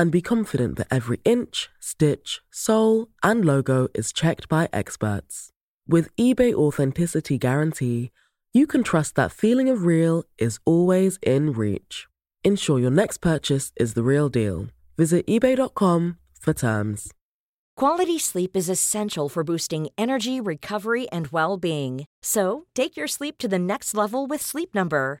and be confident that every inch, stitch, sole, and logo is checked by experts. With eBay Authenticity Guarantee, you can trust that feeling of real is always in reach. Ensure your next purchase is the real deal. Visit eBay.com for terms. Quality sleep is essential for boosting energy, recovery, and well being. So, take your sleep to the next level with Sleep Number.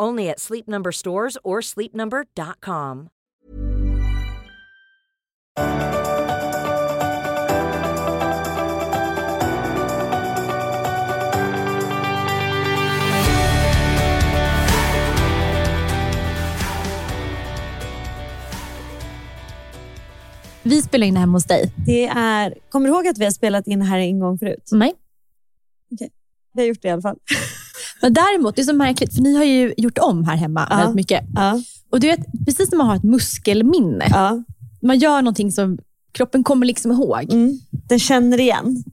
Only at Sleep Number stores or sleepnumber.com. Vi spelar in hemma hos dig. Det är, kommer du ihåg att vi har spelat in här en gång förut? Nej. Vi har gjort det i alla fall. Men däremot, det är så märkligt, för ni har ju gjort om här hemma Ja. väldigt mycket. Ja. Och du vet, precis som man har ett muskelminne. Ja. Man gör någonting som kroppen kommer liksom ihåg. Mm. Den känner igen.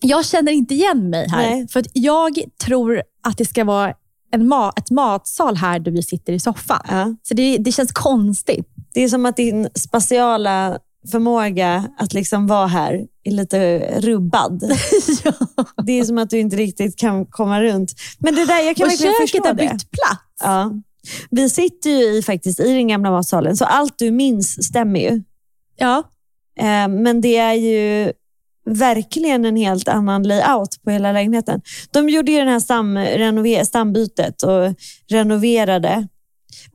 Jag känner inte igen mig här. Nej. För att jag tror att det ska vara en ma- ett matsal här där vi sitter i soffan. Ja. Så det, det känns konstigt. Det är som att din spatiala förmåga att liksom vara här är lite rubbad. ja. Det är som att du inte riktigt kan komma runt. Men det där, jag kan Och verkligen köket förstå har det. bytt plats. Ja. Vi sitter ju i, faktiskt i den gamla matsalen, så allt du minns stämmer ju. Ja. Eh, Men det är ju verkligen en helt annan layout på hela lägenheten. De gjorde ju den här stambytet och renoverade.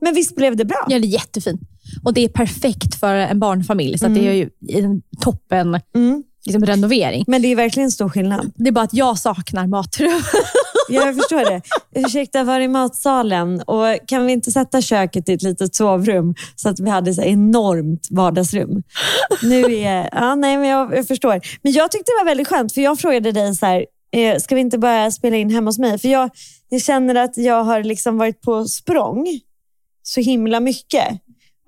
Men visst blev det bra? ja, det är jättefint. Och det är perfekt för en barnfamilj. Så att det är ju en toppen Mm. Liksom, renovering. Men det är verkligen stor skillnad. Det är bara att jag saknar matrum. Jag förstår det. Ursäkta, var är matsalen? Och kan vi inte sätta köket i ett litet sovrum så att vi hade så enormt vardagsrum? Nu är, ja, nej, men jag, jag förstår. Men jag tyckte det var väldigt skönt, för jag frågade dig så här, eh, ska vi inte börja spela in hemma hos mig? För jag, jag känner att jag har liksom varit på språng så himla mycket.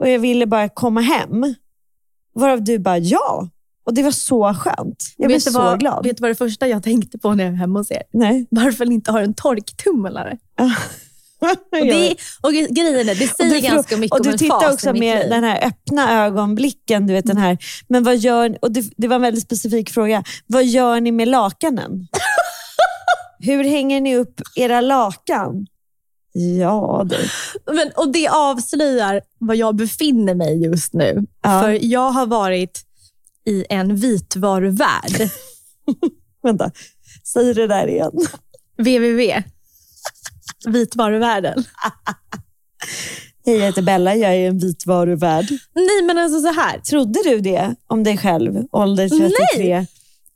Och jag ville bara komma hem. Varav du bara, ja. Och det var så skönt. Jag blev du så vad, glad. Vet du vad det första jag tänkte på när jag var hemma hos er? Nej. Varför inte har en torktumlare? Och, det, och grejen är, det säger du, ganska mycket och du om en tittar också med den här öppna ögonblicken. Du vet, den här. Men vad gör och det, det var en väldigt specifik fråga. Vad gör ni med lakanen? Hur hänger ni upp era lakan? Ja, du. Men, och det avslöjar var jag befinner mig just nu. Ja. För jag har varit i en vitvaruvärld. Vänta, säg det där igen. www. Vitvaruvärlden. Hej, jag heter Bella. Jag är en vitvaruvärd. Nej, men alltså så här. Trodde du det om dig själv, ålder 33?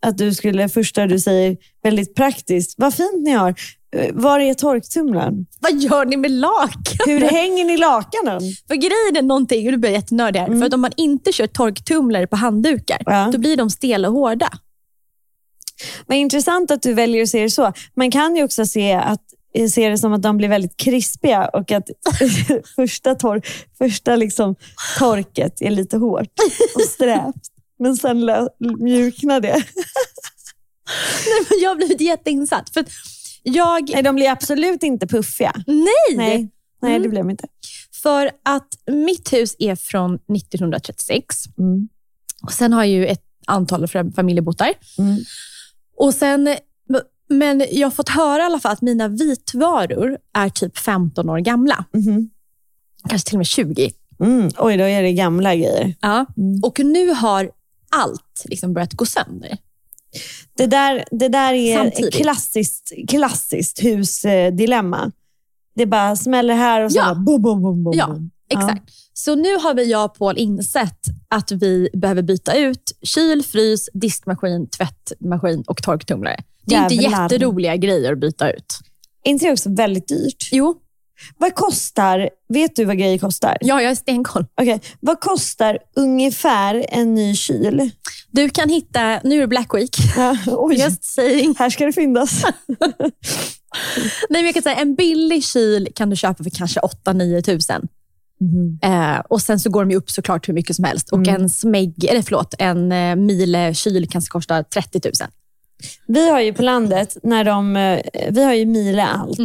Att du skulle, första du säger, väldigt praktiskt. Vad fint ni har. Eh, Var är torktumlaren? Vad gör ni med lakan? Hur hänger ni lakanen? För grejen är någonting, och nu blir jag jättenördig här, för att om man inte kör torktumlare på handdukar, Ja. då blir de stela och hårda. Vad intressant att du väljer att se det så. Man kan ju också se, att, eh, se det som att de blir väldigt krispiga och att första, tor, första liksom torket är lite hårt och strävt. Men sen mjuknar det. Nej, men jag har blivit jätteinsatt. För jag, Nej, de blir absolut inte puffiga. nej! Nej, nej Mm. det blir de inte. För att mitt hus är från 1936. Mm. Och Sen har jag ju ett antal fam- familjer bott där. Mm. Och sen, men jag har fått höra i alla fall att mina vitvaror är typ 15 år gamla. Mhm. Kanske till och med 20. Mm. Oj, då är det gamla grejer. Ja. Mm. Och nu har allt liksom börjat gå sönder. Det där, det där är Samtidigt. ett klassiskt, klassiskt husdilemma. Det bara smäller här och så Ja. boom, boom, boom, boom. Ja. Exakt. Så nu har vi, jag och Paul insett att vi behöver byta ut kyl, frys, diskmaskin, tvättmaskin och torktumlare. Det är inte Jävlar. jätteroliga grejer att byta ut. Är inte det också väldigt dyrt? Jo, Vad kostar, vet du vad grejer kostar? ja, jag är stenkoll. Okej, Vad kostar ungefär en ny kyl? Du kan hitta, nu är det Black Week, Ja, oj, just saying. här ska det finnas. Nej, men jag kan säga, en billig kyl kan du köpa för kanske 8-9 tusen. Eh, och Sen så går de ju upp såklart hur mycket som helst. Och en smeg, eller förlåt, en eh, Miele kyl kanske kostar 30 000. Vi har ju på landet, när de, eh, vi har ju Miele allt.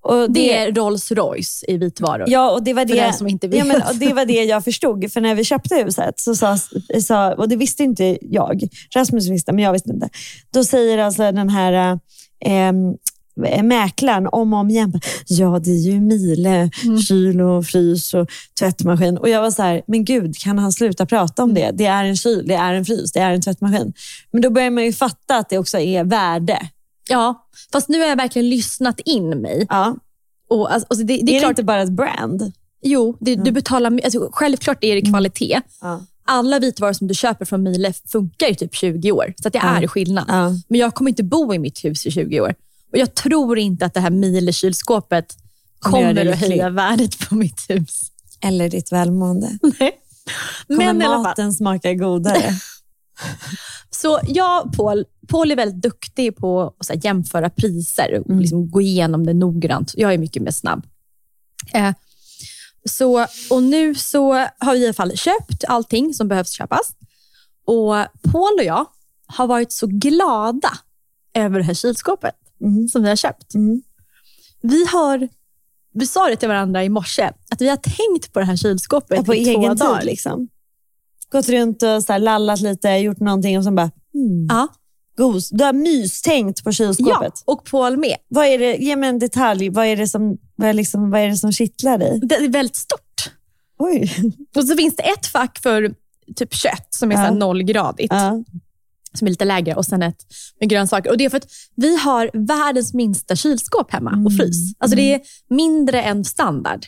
Och Mm. Det är Rolls Royce i vitvaror. Ja, och det var det, som inte vet. Ja, men, och det var det jag förstod. För när vi köpte huset, så sa, sa, och det visste inte jag. Rasmus visste, men jag visste inte. Då säger alltså den här eh, mäklaren om och om igen, ja det är ju Miele, Mm. kyl och frys och tvättmaskin. Och jag var så här, men gud, kan han sluta prata om det? Det är en kyl, det är en frys, det är en tvättmaskin. Men då börjar man ju fatta att det också är värde. Ja, fast nu har jag verkligen lyssnat in mig. Ja. Och, alltså, alltså, det, det Det är är klart, inte bara ett brand. jo, det, du betalar, alltså, självklart är det kvalitet. Ja. Alla vitvaror som du köper från Miele funkar i typ 20 år, så att det Ja. är skillnad. Ja. Men jag kommer inte bo i mitt hus i 20 år. Och Jag tror inte att det här Miele-kylskåpet Kommer att höja värdet på mitt hus. Eller ditt välmående. Nej. Kommer Men maten smaka godare? Så jag Paul, Paul är väldigt duktig på att jämföra priser och Mm. liksom gå igenom det noggrant. Jag är mycket mer snabb. Eh, så, och nu så har vi i alla fall köpt allting som behövs köpas. Och Paul och jag har varit så glada över det här kylskåpet Mm. som vi har köpt. Mm. Vi har vi sa det till varandra i morse, att vi har tänkt på det här kylskåpet Ja, på i två egen dagar. tid liksom. Gått runt och så lallat lite, gjort någonting och sen bara, hmm, Ja. gos. Du har mystänkt på ja, kylskåpet. och Paul med. Vad är det, ge mig en detalj. Vad är det som, vad är liksom, vad är det som kittlar dig? Det är väldigt stort. Oj. Och så finns det ett fack för typ kött som är Ja. nollgradigt, Ja. Som är lite lägre och sen ett med grönsaker. Och Det är för att vi har världens minsta kylskåp hemma och frys. Alltså Det är mindre än standard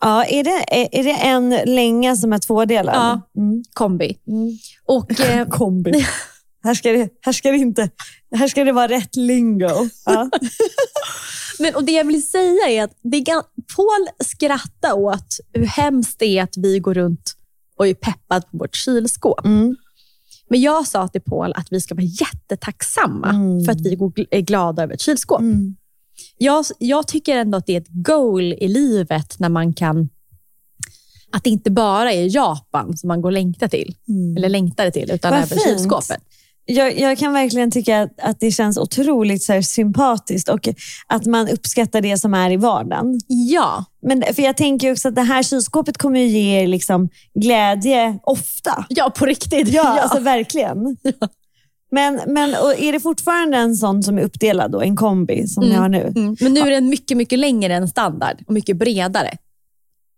Ja, är, det, är, det en länga som är tvådelad? Ja. Mm. kombi. Mm. Och, eh, Kombi. här, ska det, här, ska det inte, här ska det vara rätt lingo. Ja. men, och Det jag vill säga är att det gan- Paul skrattar åt hur hemskt det är att vi går runt och är peppad på vårt kylskåp. Mm. Men jag sa till Paul att vi ska vara jättetacksamma Mm. för att vi är glada över ett kylskåp. Mm. Jag, jag tycker ändå att det är ett goal i livet när man kan... Att det inte bara är Japan som man går och längtar till, Mm. eller längtade till, utan Vad även fint. kylskåpet. Jag, jag kan verkligen tycka att, att det känns otroligt så sympatiskt och att man uppskattar det som är i vardagen. Ja, Men, för jag tänker också att det här kylskåpet kommer ju ge er liksom glädje ofta. ja på riktigt. Ja, alltså verkligen. Men, men och är det fortfarande en sån som är uppdelad, då, en kombi som ni har nu? Mm. Men nu är den mycket, mycket längre än standard och mycket bredare.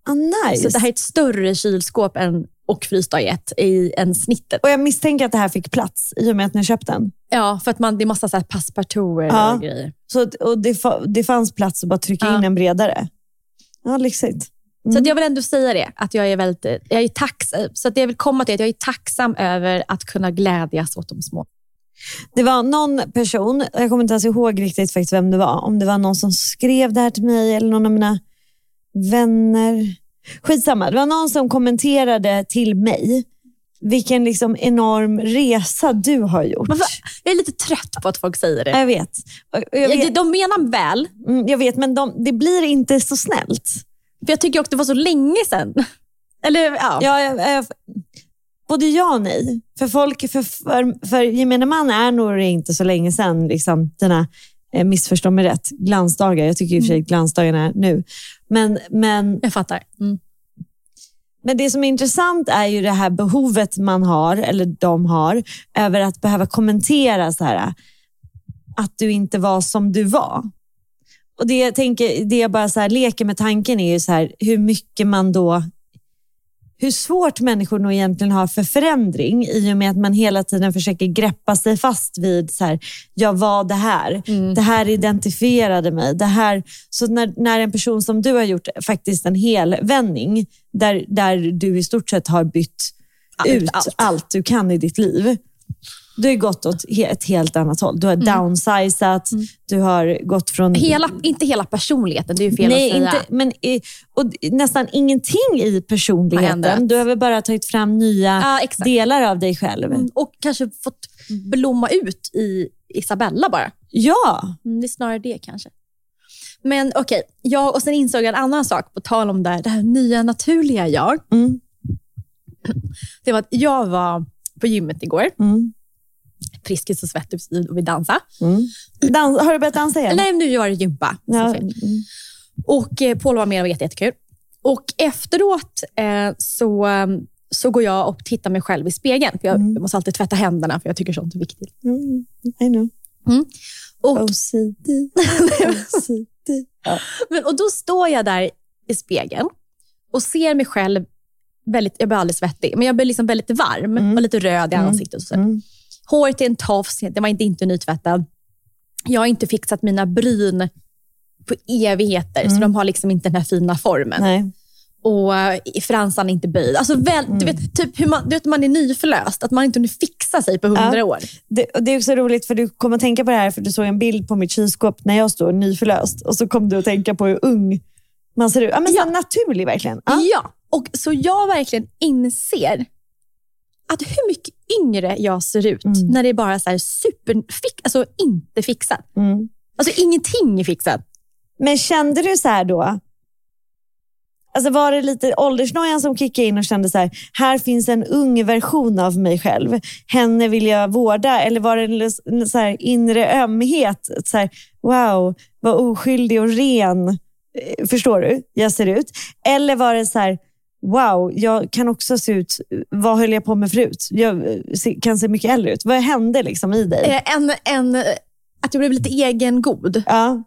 Ah, nice. Så det här är ett större kylskåp än, och frysdag i ett i en snittet. Och jag misstänker att det här fick plats i och med att ni köpte den. Ja, för att man, det är massa så här passpartouter Ja. och grejer. Så, och det, det fanns plats att bara trycka Ja. in en bredare. Ja, lyxigt. Så att jag vill ändå säga det, att jag är väldigt jag är tacksam. Så att det jag vill komma till att jag är tacksam över att kunna glädjas åt de små. Det var någon person, jag kommer inte ens ihåg riktigt faktiskt vem det var, om det var någon som skrev det här till mig eller någon av mina vänner. Skitsamma, det var någon som kommenterade till mig vilken liksom enorm resa du har gjort. Men Jag är lite trött på att folk säger det. Jag vet. Jag vet, de menar väl, mm, jag vet men de, det blir inte så snällt. för jag tycker också det var så länge sedan. Eller ja. Ja, jag, jag, både ja och nej. För folk, för, för, för gemene man är nog inte så länge sedan liksom, dina, eh, missförstå mig rätt, glansdagar. Jag tycker i och för sig glansdagarna är nu. Men, men, Jag fattar. Mm. men det som är intressant är ju det här behovet man har, eller de har, över att behöva kommentera så här, att du inte var som du var. Och Det jag, tänker, det jag bara så här leker med tanken är ju så här, hur mycket man då hur svårt människor nog egentligen har för förändring i och med att man hela tiden försöker greppa sig fast vid så här, jag var det här. Det här identifierade mig. Det här. Så när, när en person som du har gjort faktiskt en hel vändning där, där du i stort sett har bytt Allt, ut allt. allt. du kan i ditt liv. Du har gått åt ett helt annat håll. Du har downsizat, du har gått från... Hela, inte hela personligheten, det är ju fel Nej, att säga. inte, men och nästan ingenting i personligheten. Du har väl bara tagit fram nya Ja, delar av dig själv. Och kanske fått blomma ut i Isabella bara. Ja, Mm, det är snarare det kanske. Men okej, jag, och sen insåg jag en annan sak på tal om det här, det här nya naturliga jag. Mm. Det var att jag var på gymmet igår, Mm. Friskis och Svettis och vi dansade. Mm. Dans, har du börjat dansa igen? Nej, nu var det gympa. Ja. Mm. Och eh, Paul var med och var jätte, jättekul. Och efteråt eh, så, så går jag och tittar mig själv i spegeln. För jag, Mm. jag måste alltid tvätta händerna, för jag tycker sånt är viktigt. Mm. I know. Och, OCD. OCD. Ja. men, och då står jag där i spegeln och ser mig själv väldigt, jag blir alldeles svettig, men jag blir liksom väldigt varm Mm. och lite röd i Mm. ansiktet. Och så. Mm. Håret är en tofs, det var inte, inte nytvättad. Jag har inte fixat mina bryn på evigheter, så de har liksom inte den här fina formen. Mm. Nej. och eh, fransarna är inte böjd. Alltså väl, Mm. du vet, typ hur man, du vet, man är nyförlöst, att man inte hunnit fixa sig på hundra Ja. år. Det, det är också roligt för du kommer att tänka på det här för du såg en bild på mitt kylskåp när jag står nyförlöst och så kom du att tänka på hur ung man ser ut. Ja, men Ja. Så naturlig verkligen. Ja. Ja, och så jag verkligen inser att hur mycket yngre jag ser ut Mm. när det är bara så här superfix, alltså inte fixat. Mm. Alltså ingenting är fixat. Men kände du så här då? Alltså var det lite åldersnojan som kickade in och kände så här, här finns en ung version av mig själv. Henne vill jag vårda. Eller var det en, en så här inre ömhet? Så här, wow, vad oskyldig och ren. eh, Förstår du? Jag ser ut. Eller var det så här, wow, jag kan också se ut, vad höll jag på med förut? Jag eh, kan se mycket äldre ut. Vad hände liksom i dig? Eh, En, en, att jag blev lite egengod. Ja.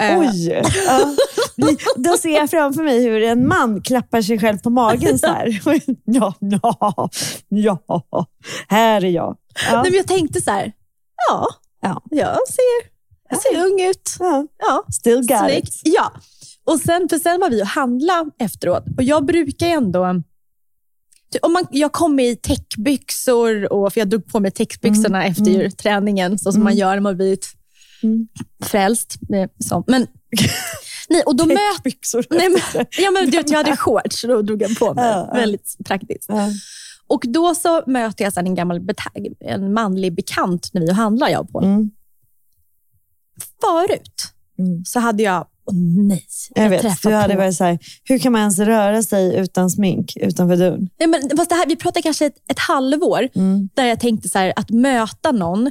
Eh, Oj! Ja. Då ser jag framför mig hur en man klappar sig själv på magen så här. Ja, ja, ja, här är jag. Ja, Nej, men jag tänkte så här, ja, Ja. jag ser, jag ser ung ut. ja. Ja, Still got Snyggt. it. Ja. Och sen, för sen var vi och handla efteråt. Och jag brukar ju ändå... ty- Om man, jag kom i täckbyxor, och, för jag drog på mig täckbyxorna efter träningen, så som man gör när man blivit Mm. frälst. eh, Så. Men, nej, och då möter... Byxor. Nej, men, ja, men, du vet, jag hade shorts och då drog jag på mig. Ja. Väldigt praktiskt. Ja. Och Då så möter jag sen en gammal en manlig bekant när vi handlar, jag och Paul. Mm. Förut Mm. så hade jag, åh nej, Jag vet, träffar du hade på- varit så här, hur kan man ens röra sig utan smink utanför dörren? Nej, men, fast det här, vi pratar kanske ett, ett halvår Mm. där jag tänkte så här, att möta någon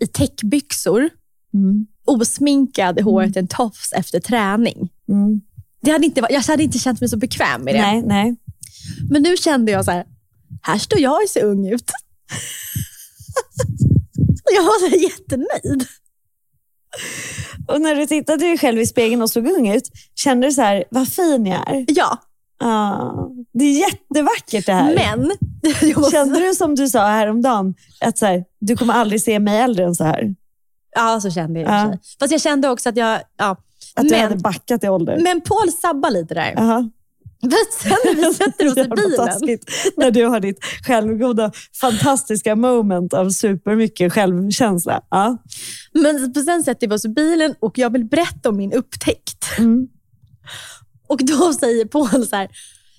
i täckbyxor, Mm. osminkad, håret en tofs efter träning. Mm. Det hade inte, jag hade inte känt mig så bekväm med det. Nej, nej. Men nu kände jag så här, här står jag och ser ung ut. jag var så jättenöjd. Och när du tittade dig själv i spegeln och såg ung ut, kände du så här, vad fin jag är? Ja, Ah, det är jättevackert det här. men... måste- Kände du som du sa häromdagen, att så här, du kommer aldrig se mig äldre än så här? Ja, så kände jag Ja. Fast jag kände också att jag... Ja. Att du hade Men, backat i ålder? men Paul sabbar lite där. Jaha. För sen när vi sätter oss i bilen. När du har ditt självgoda, fantastiska moment av supermycket självkänsla. Ja. Men sen sätter vi oss i bilen och jag vill berätta om min upptäckt. Mm. Och då säger Paul så här,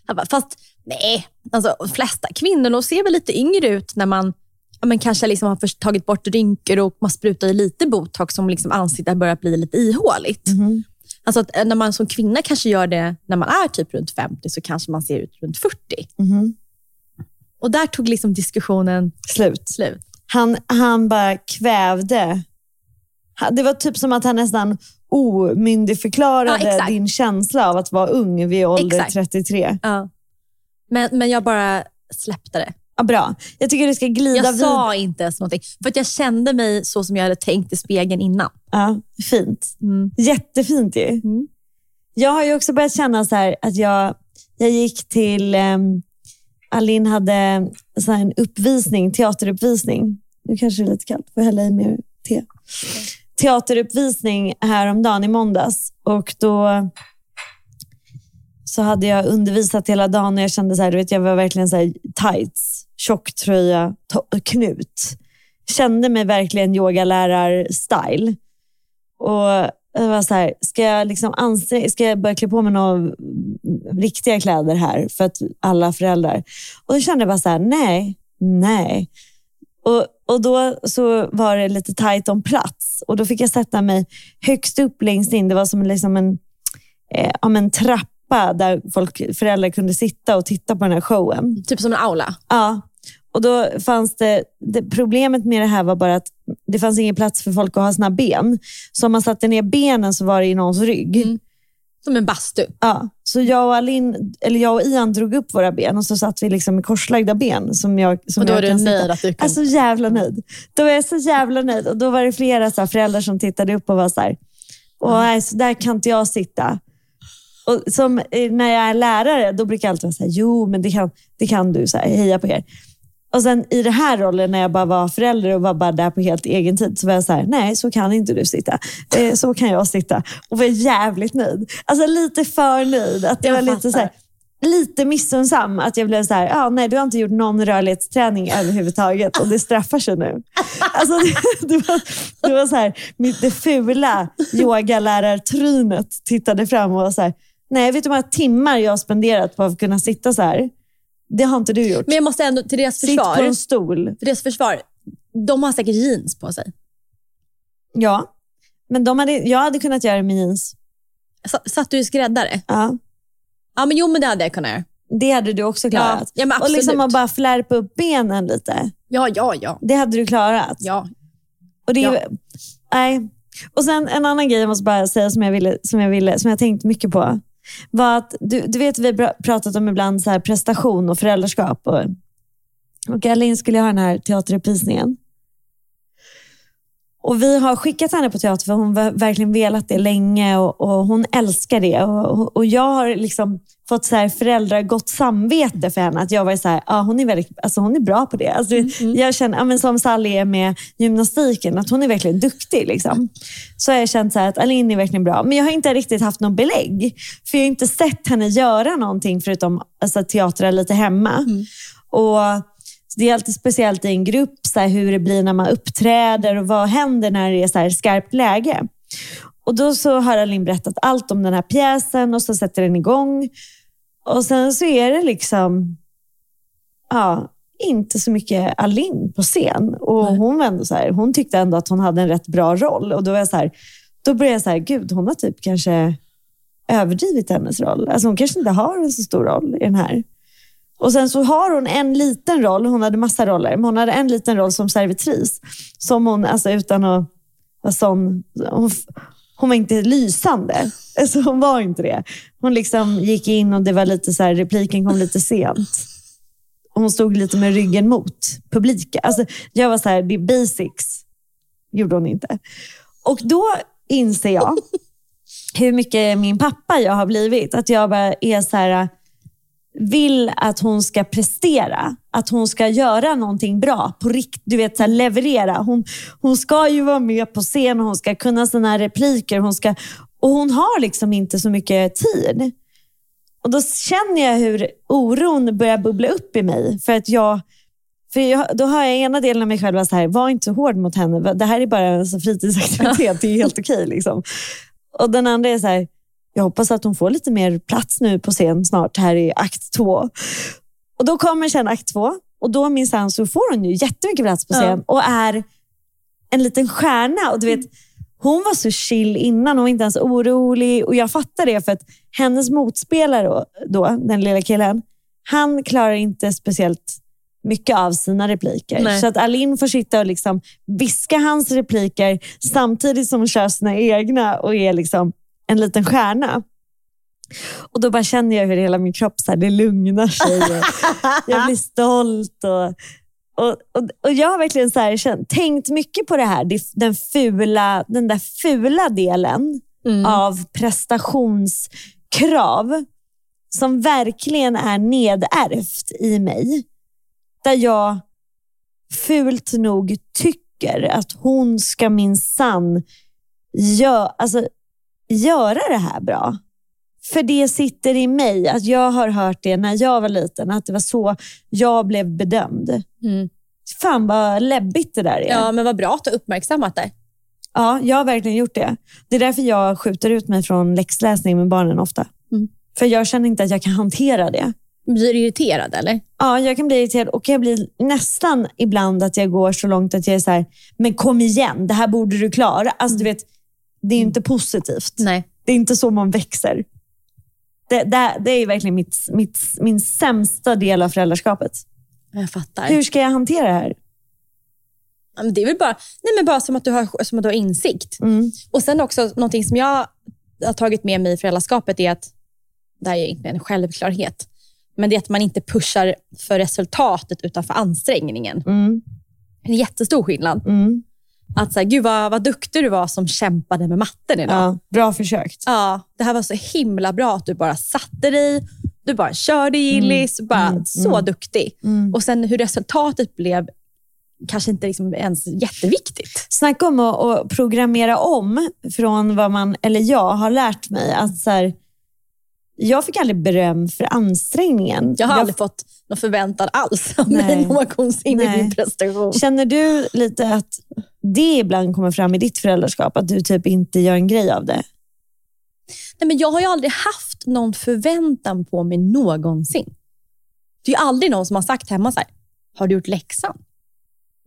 han bara, fast nej, alltså, de flesta kvinnor ser väl lite yngre ut när man ja, men kanske liksom har först tagit bort rynkor och man sprutar lite botox som liksom ansiktet börjar bli lite ihåligt. Mhm. Alltså att eh, när man som kvinna kanske gör det när man är typ runt 50 så kanske man ser ut runt 40. Mhm. Och där tog liksom diskussionen Slut. slut. Han, han bara kvävde. Det var typ som att han nästan omyndigförklarade Ja, din känsla av att vara ung vid ålder Exakt. 33. Ja. Men, men jag bara släppte det. Ja, bra. Jag tycker du ska glida Jag vid. sa inte ens någonting. För att jag kände mig så som jag hade tänkt i spegeln innan. Ja, fint. Mm. Jättefint ju. Mm. Jag har ju också börjat känna så här att jag, jag gick till ehm, Alin hade så en uppvisning, teateruppvisning. Nu kanske det är lite kallt, får hälla i mer te. Teateruppvisning häromdagen i måndags och då så hade jag undervisat hela dagen och jag kände så här, du vet, jag var verkligen så här tights, tjocktröja, knut. Kände mig verkligen yogalärar-style. Och jag var så här, ska jag, liksom ansträ- ska jag börja klä på mig några riktiga kläder här för att alla föräldrar? Och då kände jag bara så här, nej, nej. Och, och då så var det lite tajt om plats och då fick jag sätta mig högst upp längst in. Det var som liksom en, eh, om en trappa där folk, föräldrar kunde sitta och titta på den här showen. Typ som en aula. Ja, och då fanns det, det, problemet med det här var bara att det fanns ingen plats för folk att ha sina ben. Så om man satte ner benen så var det i någons rygg. Mm. Som en bastu. Ja, så jag och, Alin, eller jag och Ian drog upp våra ben och så satt vi liksom med korslagda ben. Som jag, som Och då jag är du nöjd att du kan... Alltså jävla nöjd. Då var jag så jävla nöjd. Och då var det flera så här föräldrar som tittade upp och var så här, Åh, nej, så där kan inte jag sitta. Och som, eh, när jag är lärare, då brukar jag alltid vara så här, jo men det kan, det kan du, så här, heja på er. Och sen i den här rollen, när jag bara var förälder och var bara där på helt egen tid, så var jag så här, nej så kan inte du sitta. Eh, så kan jag sitta. Och var jävligt nöjd. Alltså lite för nöjd. Att jag var lite så här, lite missunnsam. Att jag blev så här, ah, nej du har inte gjort någon rörlighetsträning överhuvudtaget och det straffar sig nu. Alltså, det, det var, det var så här, mitt, det fula yogalärartrynet tittade fram och var så här, nej vet du hur många timmar jag har spenderat på att kunna sitta så här? Det har inte du gjort. Men jag måste ändå, till deras Sitt på försvar, en stol. för deras försvar, de har säkert jeans på sig. Ja, men de hade, jag hade kunnat göra det med jeans. S- Satt du i skräddare? Ja, Ja, men jo, men det hade jag kunnat göra. det hade du också klarat. Ja, men och liksom att bara flärpa upp benen lite. Ja, ja, ja. Det hade du klarat. ja. Och det är, Ja. nej. Och sen en annan grej jag måste bara säga som jag, ville, som jag, ville, som jag tänkt mycket på. Var att, du, du vet vi har pratat om ibland så här prestation och föräldraskap. Och, och Elin skulle ha den här teateruppvisningen. Och vi har skickat henne på teater för hon har verkligen velat det länge och, och hon älskar det. Och, och jag har liksom fått så här föräldragott samvete för henne. Att jag var så här, ja, hon, är väldigt, alltså hon är bra på det. Alltså, Jag känner, ja, men som Sally är med gymnastiken, att hon är verkligen duktig. Liksom. Så har jag känt så här att Aline är verkligen bra. Men jag har inte riktigt haft något belägg. För jag har inte sett henne göra någonting förutom alltså, teatra lite hemma. Och det är alltid speciellt i en grupp, så här, hur det blir när man uppträder och vad händer när det är så här skarpt läge. Och Då så har Alin berättat allt om den här pjäsen och så sätter den igång. Och sen så är det liksom ja, inte så mycket Alin på scen. Och hon, var ändå så här, hon tyckte ändå att hon hade en rätt bra roll. Och Då, var jag så här, då började jag så här, gud hon har typ kanske överdrivit hennes roll. Alltså hon kanske inte har en så stor roll i den här. Och sen så har hon en liten roll, hon hade massa roller, men hon hade en liten roll som servitris. Som hon, alltså utan att vara sån, hon, hon var inte lysande. Alltså hon var inte det. Hon liksom gick in och det var lite så här, repliken kom lite sent. Hon stod lite med ryggen mot publiken. Alltså, jag var så här, det är basics. gjorde hon inte. Och då inser jag hur mycket min pappa jag har blivit. Att jag bara är så här, vill att hon ska prestera. Att hon ska göra någonting bra. På rikt, du vet, så här, leverera. Hon, hon ska ju vara med på scen och hon ska kunna sina repliker. Hon ska, och hon har liksom inte så mycket tid. Och Då känner jag hur oron börjar bubbla upp i mig. För att jag, för jag, då har jag ena delen av mig själv så här, var inte så hård mot henne. Det här är bara en fritidsaktivitet. Det är helt okej. liksom. Och den andra är så här, jag hoppas att hon får lite mer plats nu på scen snart här i akt två. Och då kommer sen akt två och då minsann så får hon ju jättemycket plats på scen och är en liten stjärna. Och du vet, hon var så chill innan, hon var inte ens orolig. Och jag fattar det för att hennes motspelare, då, då, den lilla killen, han klarar inte speciellt mycket av sina repliker. Nej. Så att Alin får sitta och liksom viska hans repliker samtidigt som hon kör sina egna och är liksom en liten stjärna. Och Då bara känner jag hur hela min kropp så här, det lugnar sig. Jag blir stolt. Och, och, och, och Jag har verkligen så här, känt, tänkt mycket på det här. Den, fula, den där fula delen Mm. av prestationskrav som verkligen är nedärvt i mig. Där jag fult nog tycker att hon ska minsann gö alltså, göra det här bra. För det sitter i mig. Att jag har hört det när jag var liten. Att det var så jag blev bedömd. Mm. Fan vad läbbigt det där är. Ja, men vad bra att du har uppmärksammat det. Ja, jag har verkligen gjort det. Det är därför jag skjuter ut mig från läxläsning med barnen ofta. Mm. För jag känner inte att jag kan hantera det. Blir du irriterad eller? Ja, jag kan bli irriterad och jag blir nästan ibland att jag går så långt att jag är så här, men kom igen, det här borde du klara. Alltså, du vet, det är ju inte positivt. Nej. Det är inte så man växer. Det, det, det är verkligen mitt, mitt, min sämsta del av föräldraskapet. Jag fattar. Hur ska jag hantera det här? Ja, men det är väl bara, nej, men bara som, att du har, som att du har insikt. Mm. Och sen också någonting som jag har tagit med mig i föräldraskapet är att, det här är egentligen en självklarhet, men det är att man inte pushar för resultatet utan för ansträngningen. Mm. Det är en jättestor skillnad. Mm. Att så här, gud vad, vad duktig du var som kämpade med matten idag. Ja. Ja, bra försökt. det här var så himla bra att du bara satte dig, du bara körde Gillis, bara mm, så mm. duktig. Mm. Och sen hur resultatet blev kanske inte liksom ens jätteviktigt. Snacka om att, att programmera om från vad man, eller jag, har lärt mig. Att så här, jag fick aldrig beröm för ansträngningen. Jag har aldrig fått någon förväntan alls av mig någonsin i min prestation. Känner du lite att det ibland kommer fram i ditt föräldraskap? Att du typ inte gör en grej av det? Nej, men jag har ju aldrig haft någon förväntan på mig någonsin. Det är ju aldrig någon som har sagt hemma så här, har du gjort läxan?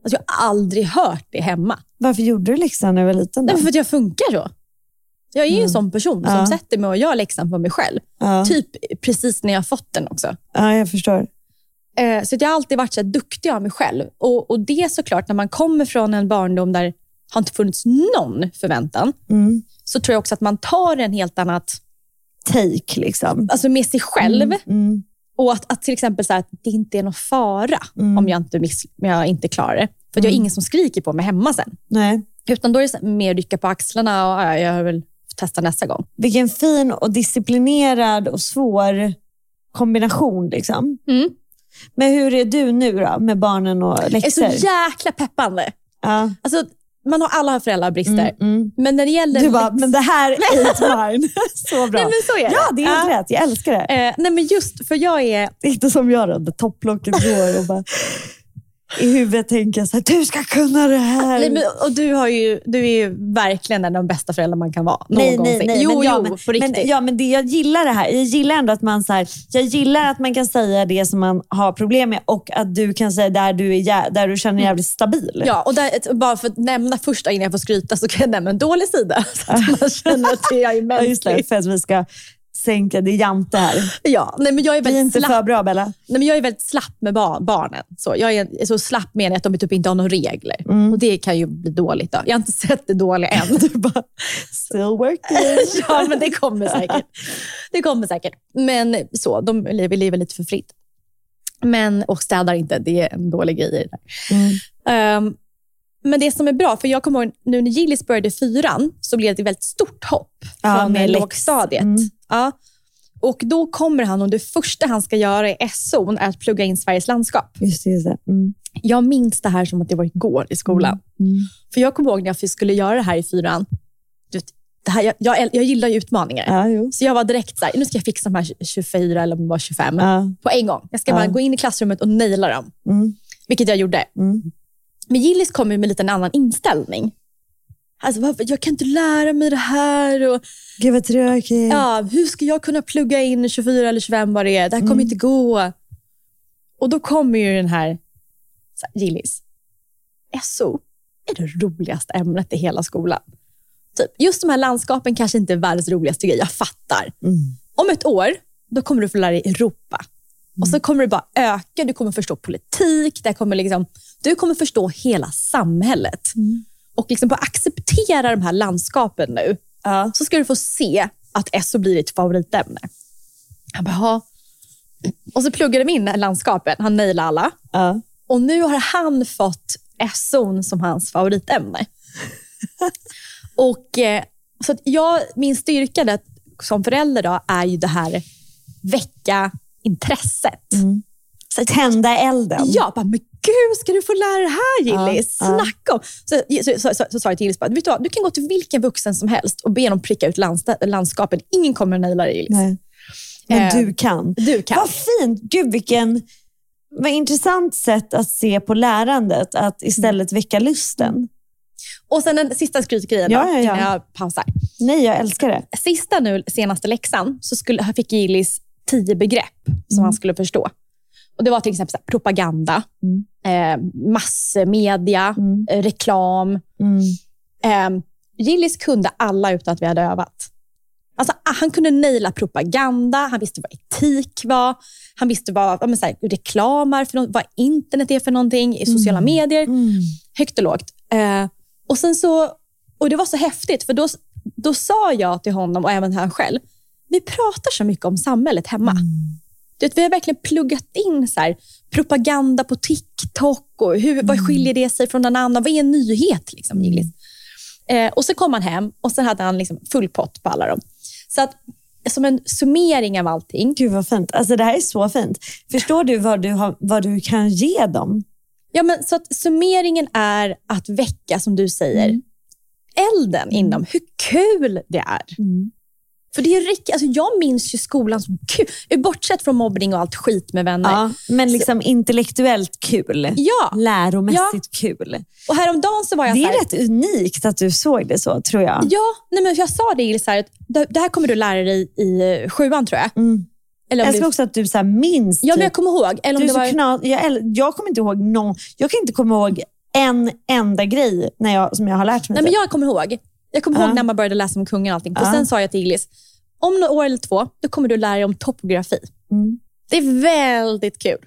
Alltså, jag har aldrig hört det hemma. Varför gjorde du läxan när du var liten? Då? Nej, för att jag funkar så. Jag är ju en sån person som sätter mig och gör läxan för mig själv. Typ precis när jag har fått den också. ja, jag förstår. Eh, Så jag har alltid varit så duktig av mig själv. Och, och det är såklart, när man kommer från en barndom där det har inte funnits någon förväntan, Mm. så tror jag också att man tar en helt annat, Take liksom. alltså med sig själv. Mm. Mm. Och att, att till exempel så här, att det inte är någon fara Mm. om jag inte, miss, om jag inte klarar det. För jag har Mm. ingen som skriker på mig hemma sen. Nej. Utan då är det så här, mer rycka på axlarna och ja, jag har väl testa nästa gång. Vilken fin och disciplinerad och svår kombination. Liksom. Mm. Men hur är du nu då med barnen och Det är läxor? så jäkla peppande. ja. Alltså, man har alla har föräldrabrister. mm, mm. Men när det gäller... Du bara, men det här är mine. så bra. Nej, men så är det. Ja, det är helt rätt. Jag älskar det. Eh, nej, men just för jag är... Inte som jag då, topplocket går och bara i huvudet tänker jag så här, du ska kunna det här. Nej, men, och du, har ju, du är ju verkligen en av de bästa föräldrar man kan vara. Nej, någonsin. nej, nej. Jo, men, ja, jo, men. Men, ja, men det, jag gillar det här. Jag gillar ändå att man så här, jag gillar att man kan säga det som man har problem med och att du kan säga där du, är, där du känner dig jävligt stabil. Ja, och där, bara för att nämna första innan jag får skryta så kan jag nämna en dålig sida. Så att man känner att det är Ja, just det, mänsklig. för att vi ska sänka, det är jante här. Ja, nej, men jag är Vi är väldigt inte slapp. för bra Bella. Nej, men jag är väldigt slapp med bar- barnen. Så jag är så slapp med att de typ inte har några regler. Mm. Och Det kan ju bli dåligt. Då. Jag har inte sett det dåliga än. Still working. ja, men det kommer säkert. Det kommer säkert. Men så, de lever, lever lite för fritt. Men, och städar inte, det är en dålig grej i det där. Mm. Ehm, men det som är bra, för jag kommer ihåg nu när Gillis började fyran, så blev det ett väldigt stort hopp Ja, från lågstadiet. Mm. Ja. Och då kommer han och det första han ska göra i SO är att plugga in Sveriges landskap. Just det. Just det. Mm. Jag minns det här som att det var igår i skolan. Mm. För jag kommer ihåg när jag skulle göra det här i fyran. Det här, jag, jag, jag gillar ju utmaningar. Ja. Så jag var direkt så här, nu ska jag fixa de här 24 eller om det var 25 Ja. på en gång. Jag ska Ja. bara gå in i klassrummet och naila dem. Mm. Vilket jag gjorde. Mm. Men Gillis kom med en annan inställning. Alltså, varför- jag kan inte lära mig det här. Och, Gud vad tråkigt. ja, hur ska jag kunna plugga in 24 eller 25 vad det är? Det här kommer Mm. inte gå. Och då kommer ju den här, så här Gillis. SO är det roligaste ämnet i hela skolan. Typ, just de här landskapen kanske inte är världens roligaste grej, jag fattar. Mm. Om ett år, då kommer du få lära dig Europa. Och så kommer det bara öka, du kommer förstå politik, det kommer liksom, du kommer förstå hela samhället. Mm. Och liksom bara acceptera de här landskapen nu, Ja. så ska du få se att SO blir ditt favoritämne. Han bara. Och så pluggade vi in landskapen, han nailade alla. Ja. Och nu har han fått SO som hans favoritämne. och, eh, så att jag, min styrka där, som förälder då, är ju det här väcka intresset. Mm. Så, Tända elden. Ja, bara, men gud, ska du få lära det här Gillis? Ja. Snacka om. Så, så, så, så, så sa jag till Gillis, bara, vet du, vad? du kan gå till vilken vuxen som helst och be dem pricka ut lands, landskapen. Ingen kommer att naila dig Gillis. Nej. Men Eh, du kan. Du kan. Vad fint. Gud, vilken vad intressant sätt att se på lärandet. Att istället väcka lusten. Och sen den sista skrytgrejen Ja, ja, ja. jag pausar. Nej, jag älskar det. Sista nu, senaste läxan, så skulle, fick Gillis tio begrepp som Mm. han skulle förstå. Och Det var till exempel propaganda, eh, massmedia, Mm. eh, reklam. Mm. Eh, Gillis kunde alla utan att vi hade övat. Alltså, ah, han kunde naila propaganda, han visste vad etik var, han visste vad men så här, reklam är för något, vad internet är för någonting, i sociala medier. Mm. Högt och lågt. Eh, och, sen så, och Det var så häftigt, för då, då sa jag till honom och även han själv, vi pratar så mycket om samhället hemma. Mm. Vet, vi har verkligen pluggat in så här, propaganda på TikTok och hur, Mm. vad skiljer det sig från någon annan? Vad är en nyhet? Liksom, Gillis? eh, och så kom han hem och sen hade han liksom full pott på alla dem. Så att, som en summering av allting. Gud vad fint. Alltså, det här är så fint. Förstår du vad du, har, vad du kan ge dem? Ja, men, så att summeringen är att väcka, som du säger, Mm. elden inom hur kul det är. För det är riktigt, alltså jag minns ju skolan som kul. Bortsett från mobbning och allt skit med vänner. Ja, men liksom intellektuellt kul. Ja, Läromässigt kul. och häromdagen så var jag Det så här, är rätt unikt att du såg det så, tror jag. Ja, nej men jag sa det så här, att det, här kommer du lära dig i eh, sjuan tror jag. Mm. Eller Jag älskar det, också att du så här minns... ja, men typ- jag kommer ihåg. Eller om du är det så var, knas, jag, jag kommer inte ihåg någon, Jag kan inte komma ihåg en enda grej när jag, som jag har lärt mig. nej, men typ. jag kommer ihåg. Jag kommer Ja. ihåg när man började läsa om kungen och allting. Och Ja. Sen sa jag till Gillis, om några år eller två, då kommer du lära dig om topografi. Mm. Det är väldigt kul.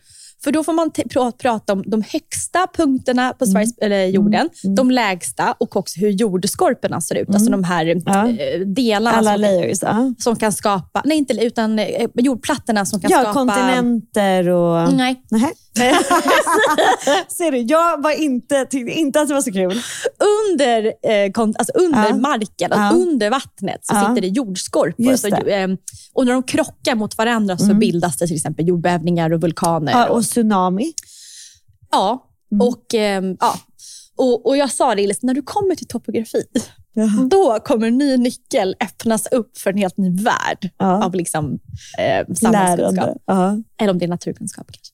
För då får man prata om de högsta punkterna på Sveriges, eller jorden, Mm. de lägsta och också hur jordskorporna ser ut. Alltså de här Ja. eh, delarna Alla som, layers. Ja, som kan skapa, nej inte utan eh, jordplattorna som kan ja skapa... kontinenter och... Nej. Nähä. Ser du, jag var inte, tyckte inte att det var så kul. under, eh, kon- alltså under Ja. marken, alltså Ja. under vattnet, så Ja. sitter det jordskorpor. Så, det. eh, och när de krockar mot varandra så bildas det till exempel jordbävningar och vulkaner. Och, och tsunami. ja, och, ehm, ja. Och, och jag sa det, Elis, när du kommer till topografi, då kommer en ny nyckel öppnas upp för en helt ny värld Ja. av liksom, eh, samhällskunskap. Ja. Eller om det är naturkunskap kanske.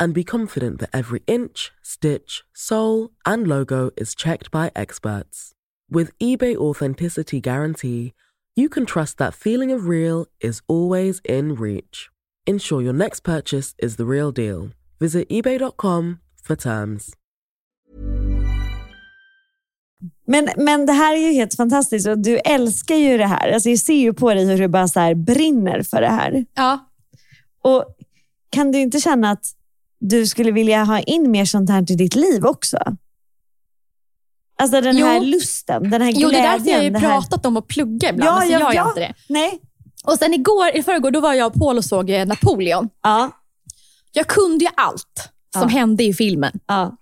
and be confident that every inch, stitch, sole, and logo is checked by experts. With eBay Authenticity Guarantee, you can trust that feeling of real is always in reach. Ensure your next purchase is the real deal. Visit eBay.com for terms. Men, men det här är ju helt fantastiskt och du älskar ju det här. Alltså jag ser ju på dig hur du bara så här brinner för det här. ja, Och Kan du inte känna att du skulle vilja ha in mer sånt här till ditt liv också? Alltså den Jo. här lusten, den här Jo, det glädjen. är därför jag har ju det här... pratat om att plugga ibland, Ja, men så ja, gör jag ja. inte det. Nej. Och sen igår, i förrgår, då var jag och Paul och såg eh, Napoleon. Ja. Jag kunde ju allt som Ja. hände i filmen. ja.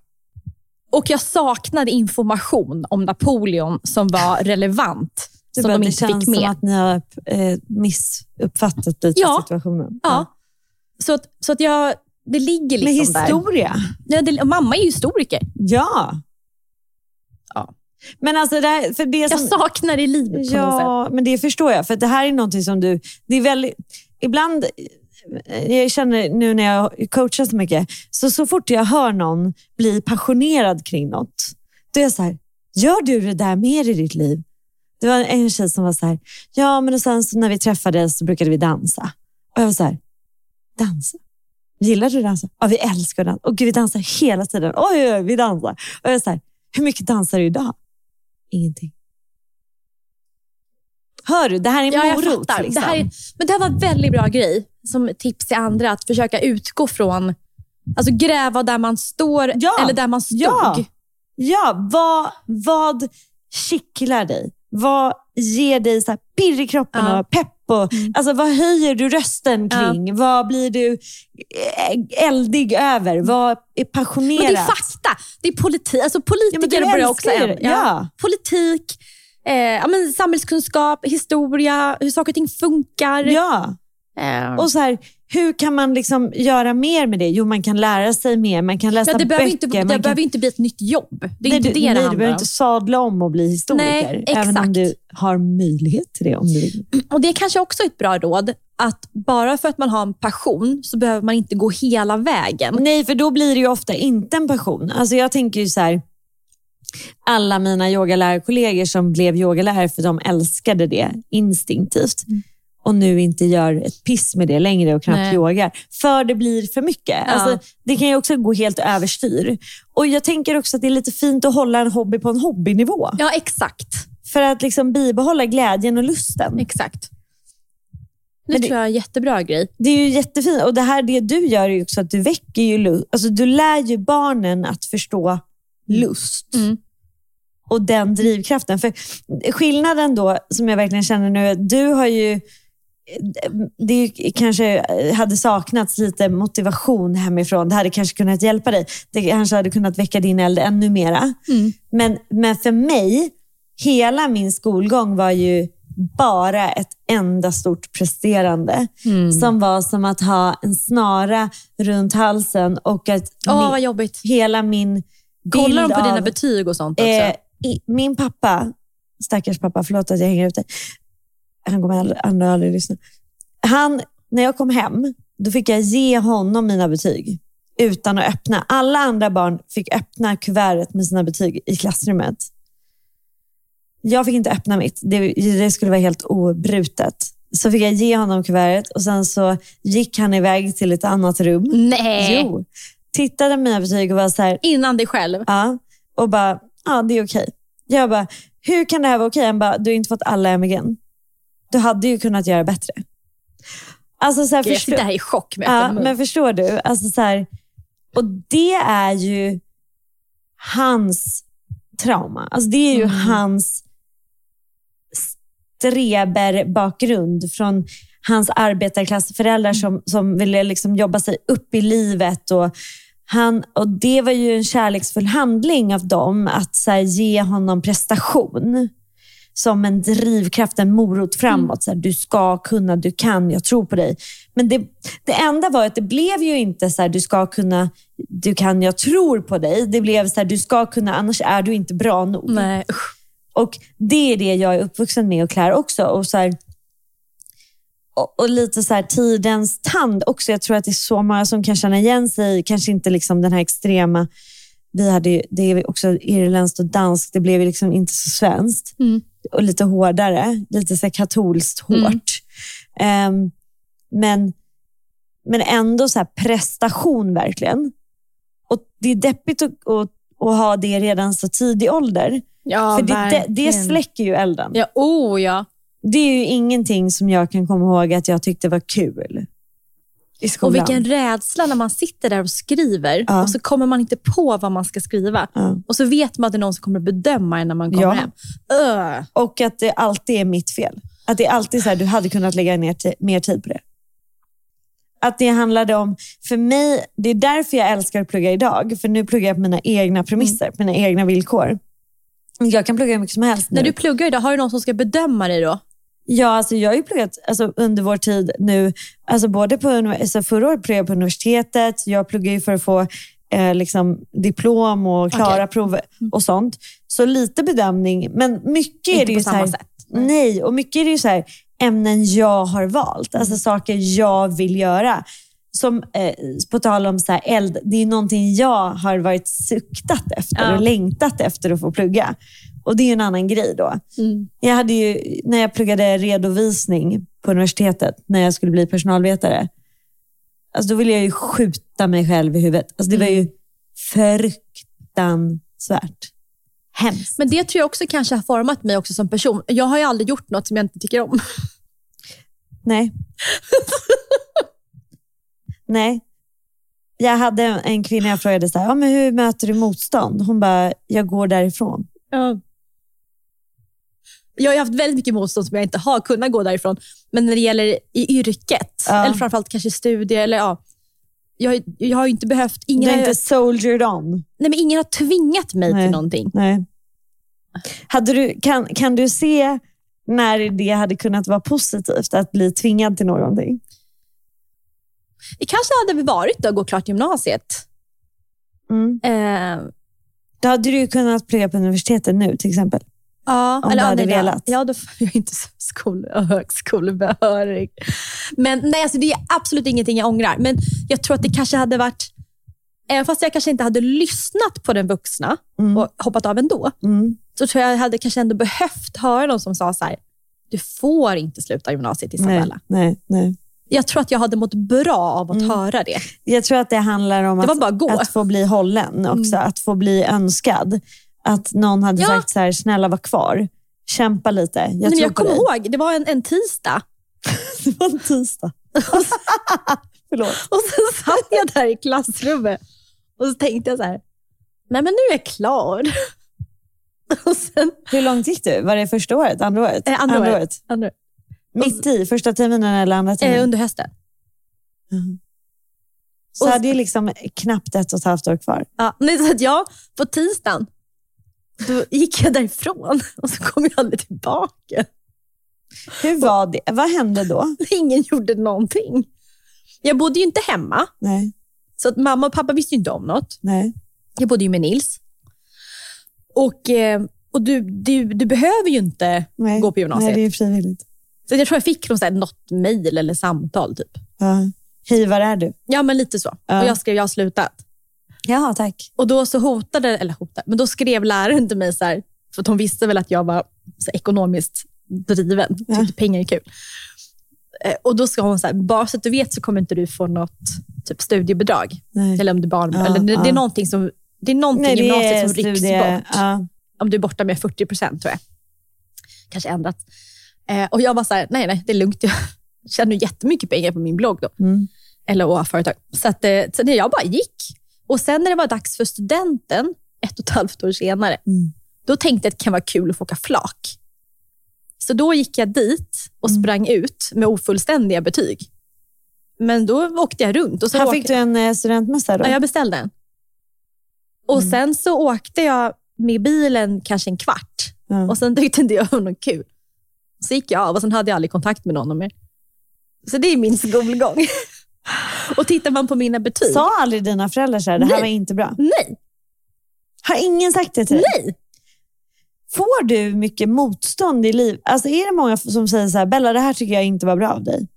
Och jag saknade information om Napoleon som var relevant. Det, som bara, de det inte känns fick som med. att ni har eh, missuppfattat lite Ja. situationen. Ja. Så, att, så att jag, det ligger Med liksom där. historia? Ja, det, mamma är ju historiker. Ja. Ja. Men alltså, det, här, för det Jag som, saknar det i livet på något sätt. Ja, men det förstår jag. För det här är någonting som du... Det är väldigt, ibland, eh, jag känner nu när jag coachar så mycket, så, så fort jag hör någon bli passionerad kring något, då är jag så här, gör du det där mer i ditt liv? Det var en tjej som var så här, ja men och sen så när vi träffades så brukade vi dansa. Och jag var så här, dansa? Gillar du att dansa? Ja, vi älskar att dansa. Och gud, vi dansar hela tiden. Oj, oj, oj, vi dansar. Och jag här, hur mycket dansar du idag? Ingenting. Hör du? Det här är en Ja, jag fattar. Liksom. Det här är, men det här var en väldigt bra grej, som tips till andra, att försöka utgå från, alltså gräva där man står Ja. eller där man stod. Ja, ja vad, vad kittlar dig? Vad ger dig så pirr i kroppen Ja. och pepp? Och, alltså, vad höjer du rösten Ja. kring? Vad blir du eh, eldig över? Vad är passionerat? Men det är fakta. Det är politik. Alltså Ja, politiker du börjar också det. Ja. Politik, eh, ja, men samhällskunskap, historia, hur saker och ting funkar. Ja. Eh, Och så här, hur kan man liksom göra mer med det? Jo, man kan lära sig mer. Man kan läsa ja, det behöver böcker. inte, det kan... behöver inte bli ett nytt jobb. Det är nej, inte du, det nej, det du handlar behöver om. inte sadla om och bli historiker. Nej, även om du har möjlighet till det om du vill. Och Det är kanske också ett bra råd, att bara för att man har en passion så behöver man inte gå hela vägen. Nej, för då blir det ju ofta inte en passion. Alltså jag tänker ju så här, alla mina yogalärarkollegor som blev yogalärare för de älskade det instinktivt. Mm. Och nu inte gör ett piss med det längre och knappt Nej. yogar. För det blir för mycket. Ja. Alltså, det kan ju också gå helt överstyr. Och Jag tänker också att det är lite fint att hålla en hobby på en hobbynivå. Ja, exakt. För att liksom bibehålla glädjen och lusten. exakt. Det det- tror jag är en jättebra grej. Det är ju jättefint. Och det här det du gör är också att du väcker ju. Alltså du lär ju barnen att förstå lust. Mm. Och den drivkraften. För skillnaden då, som jag verkligen känner nu, du har ju det kanske hade saknats lite motivation hemifrån. Det hade kanske kunnat hjälpa dig. Det kanske hade kunnat väcka din eld ännu mera. Mm. Men, men för mig, hela min skolgång var ju bara ett enda stort presterande. Mm. Som var som att ha en snara runt halsen och att Åh, min, jobbigt. hela min Kollar de på dina av, betyg och sånt också? eh, i, Min pappa, stackars pappa, förlåt att jag hänger ut dig. Han kommer aldrig, aldrig, aldrig lyssna. Han, när jag kom hem, då fick jag ge honom mina betyg utan att öppna. Alla andra barn fick öppna kuvertet med sina betyg i klassrummet. Jag fick inte öppna mitt. Det, det skulle vara helt obrutet. Så fick jag ge honom kuvertet och sen så gick han iväg till ett annat rum. Nej, Jo. Tittade på mina betyg och var så här, innan dig själv. Ja, och bara, ja det är okej. Jag bara, hur kan det här vara okej? Han bara, du har inte fått alla MG'n. Du hade ju kunnat göra bättre. Alltså så här, jag sitter här i chock med ja, men förstår du? Alltså så här, och det är ju hans trauma. Alltså det är ju Mm. hans streberbakgrund från hans arbetarklassföräldrar som, som ville liksom jobba sig upp i livet. Och han, och Det var ju en kärleksfull handling av dem att så här, ge honom prestation som en drivkraft, en morot framåt. Så här, du ska kunna, du kan, jag tror på dig. Men det, det enda var att det blev ju inte så här, du ska kunna, du kan, jag tror på dig. Det blev så här, du ska kunna, annars är du inte bra nog. Nej. Och Det är det jag är uppvuxen med och Claire också. Och, så här, och, och lite så här, tidens tand också. Jag tror att det är så många som kan känna igen sig kanske inte liksom den här extrema, vi hade det är också irländskt och danskt, det blev liksom inte så svenskt. Mm. Och lite hårdare, lite så katolskt hårt. Mm. Ehm, men, men ändå så här prestation verkligen. Och Det är deppigt att, att, att ha det redan så tidig ålder. Ja, För det, det, det släcker ju elden. Ja, oh ja. Det är ju ingenting som jag kan komma ihåg att jag tyckte var kul. Och vilken rädsla när man sitter där och skriver Ja. och så kommer man inte på vad man ska skriva. Ja. Och så vet man att det är någon som kommer bedöma en när man kommer Ja. hem. Öh. Och att det alltid är mitt fel. Att det är alltid så här, du hade kunnat lägga ner mer tid på det. Att det handlade om, för mig, det är därför jag älskar att plugga idag. För nu pluggar jag på mina egna premisser, på mina egna villkor. Jag kan plugga hur mycket som helst nu. När du pluggar idag, har du någon som ska bedöma dig då? Ja, alltså jag har ju pluggat alltså, under vår tid nu. Alltså både på, alltså förra året pluggade jag på universitetet. Jag pluggar ju för att få eh, liksom, diplom och klara Okej. prov och sånt. Så lite bedömning, men mycket är Inte det på ju så här, sätt. Nej, och mycket är det ju så här, ämnen jag har valt. Alltså Mm. saker jag vill göra. Som, eh, på tal om så här, eld, det är någonting jag har varit suktat efter Ja. och längtat efter att få plugga. Och det är en annan grej då. Mm. Jag hade ju, när jag pluggade redovisning på universitetet, när jag skulle bli personalvetare, alltså då ville jag ju skjuta mig själv i huvudet. Alltså det var ju fruktansvärt. Hemskt. Men det tror jag också kanske har format mig också som person. Jag har ju aldrig gjort något som jag inte tycker om. Nej. Nej. Jag hade en kvinna jag frågade så här, ja, men hur möter du motstånd? Hon bara, jag går därifrån. Ja. Jag har haft väldigt mycket motstånd som jag inte har kunnat gå därifrån. Men när det gäller i yrket, Ja. eller framförallt kanske studier, eller ja. Jag, jag har inte behövt, Du ingen, har har, inte soldiered on. nej, men ingen har tvingat mig Nej. till någonting. Nej. Hade du, kan, kan du se när det hade kunnat vara positivt att bli tvingad till någonting? Det kanske hade varit att gå klart gymnasiet. Mm. Eh, Då hade du kunnat plugga på universitetet nu till exempel. Ja, Om du hade nej, velat. Ja, då får jag inte skol, högskolebehörig. Men nej, alltså det är absolut ingenting jag ångrar. Men jag tror att det kanske hade varit, även fast jag kanske inte hade lyssnat på den vuxna Mm. och hoppat av ändå, Mm. så tror jag jag hade kanske ändå behövt höra någon som sa så här, du får inte sluta gymnasiet Nej, Isabella. nej, nej. Jag tror att jag hade mått bra av att Mm. höra det. Jag tror att det handlar om Det att, att få bli hållen också. Mm. Att få bli önskad. Att någon hade Ja. sagt så här, snälla var kvar. Kämpa lite. Jag Jag, men jag kommer ihåg, det var en, en tisdag Det var en tisdag. Förlåt. Och sen satt jag där i klassrummet och så tänkte jag så här, nej men nu är jag klar. Och sen, Hur långt gick du? Var det första året? Andra året? eh, andra året, andra, Mitt i? Första terminen eller andra terminen? eh, under hösten. Mhm. Så och- hade ju liksom knappt ett och ett halvt år kvar. Ja, nej, så att jag, på tisdagen, då gick jag därifrån och så kom jag aldrig tillbaka. Hur var det? Vad hände då? Ingen gjorde någonting. Jag bodde ju inte hemma, Nej, så att mamma och pappa visste inte om något. nej. Jag bodde ju med Nils. Och, eh, och du, du, du behöver ju inte nej. gå på gymnasiet. Nej, det är frivilligt. Så jag tror jag fick något, något mejl eller samtal. Typ. Ja. Hej, var är du? Ja, men lite så. Ja. Och jag skrev, jag har slutat. Jaha, tack. Och då så hotade, eller hotade, men då skrev läraren till mig så här, för att hon visste väl att jag var så ekonomiskt driven, tyckte Ja. pengar är kul. Eh, Och då ska hon så här, bara så att du vet så kommer inte du få något typ studiebidrag. Nej. Eller om du barn, Ja, eller det, det ja. är någonting som det är någonting i gymnasiet som rycks bort. Ja. Om du är borta med 40 procent tror jag. Kanske ändrat. Eh, och jag var så här, nej, nej, det är lugnt. Jag tjänar jättemycket pengar på min blogg då. Mm. Eller och företag. Så, att, eh, så när jag bara gick. Och sen när det var dags för studenten, ett och ett halvt år senare, Mm. då tänkte jag att det kan vara kul att få åka flak. Så då gick jag dit och Mm. sprang ut med ofullständiga betyg. Men då åkte jag runt. Och så Här åkte, fick du en eh, studentmössa då? Ja, jag beställde en. Och Mm. Sen så åkte jag med bilen kanske en kvart. Ja. Och Sen tyckte inte jag det var något kul. Så gick jag av och sen hade jag aldrig kontakt med någon mer. Så det är min skolgång. och tittar man på mina betyg. Sa aldrig dina föräldrar så här, det här Nej. var inte bra? Nej, Har ingen sagt det till dig? nej. Får du mycket motstånd i livet? Alltså är det många som säger så här, Bella det här tycker jag inte var bra av dig?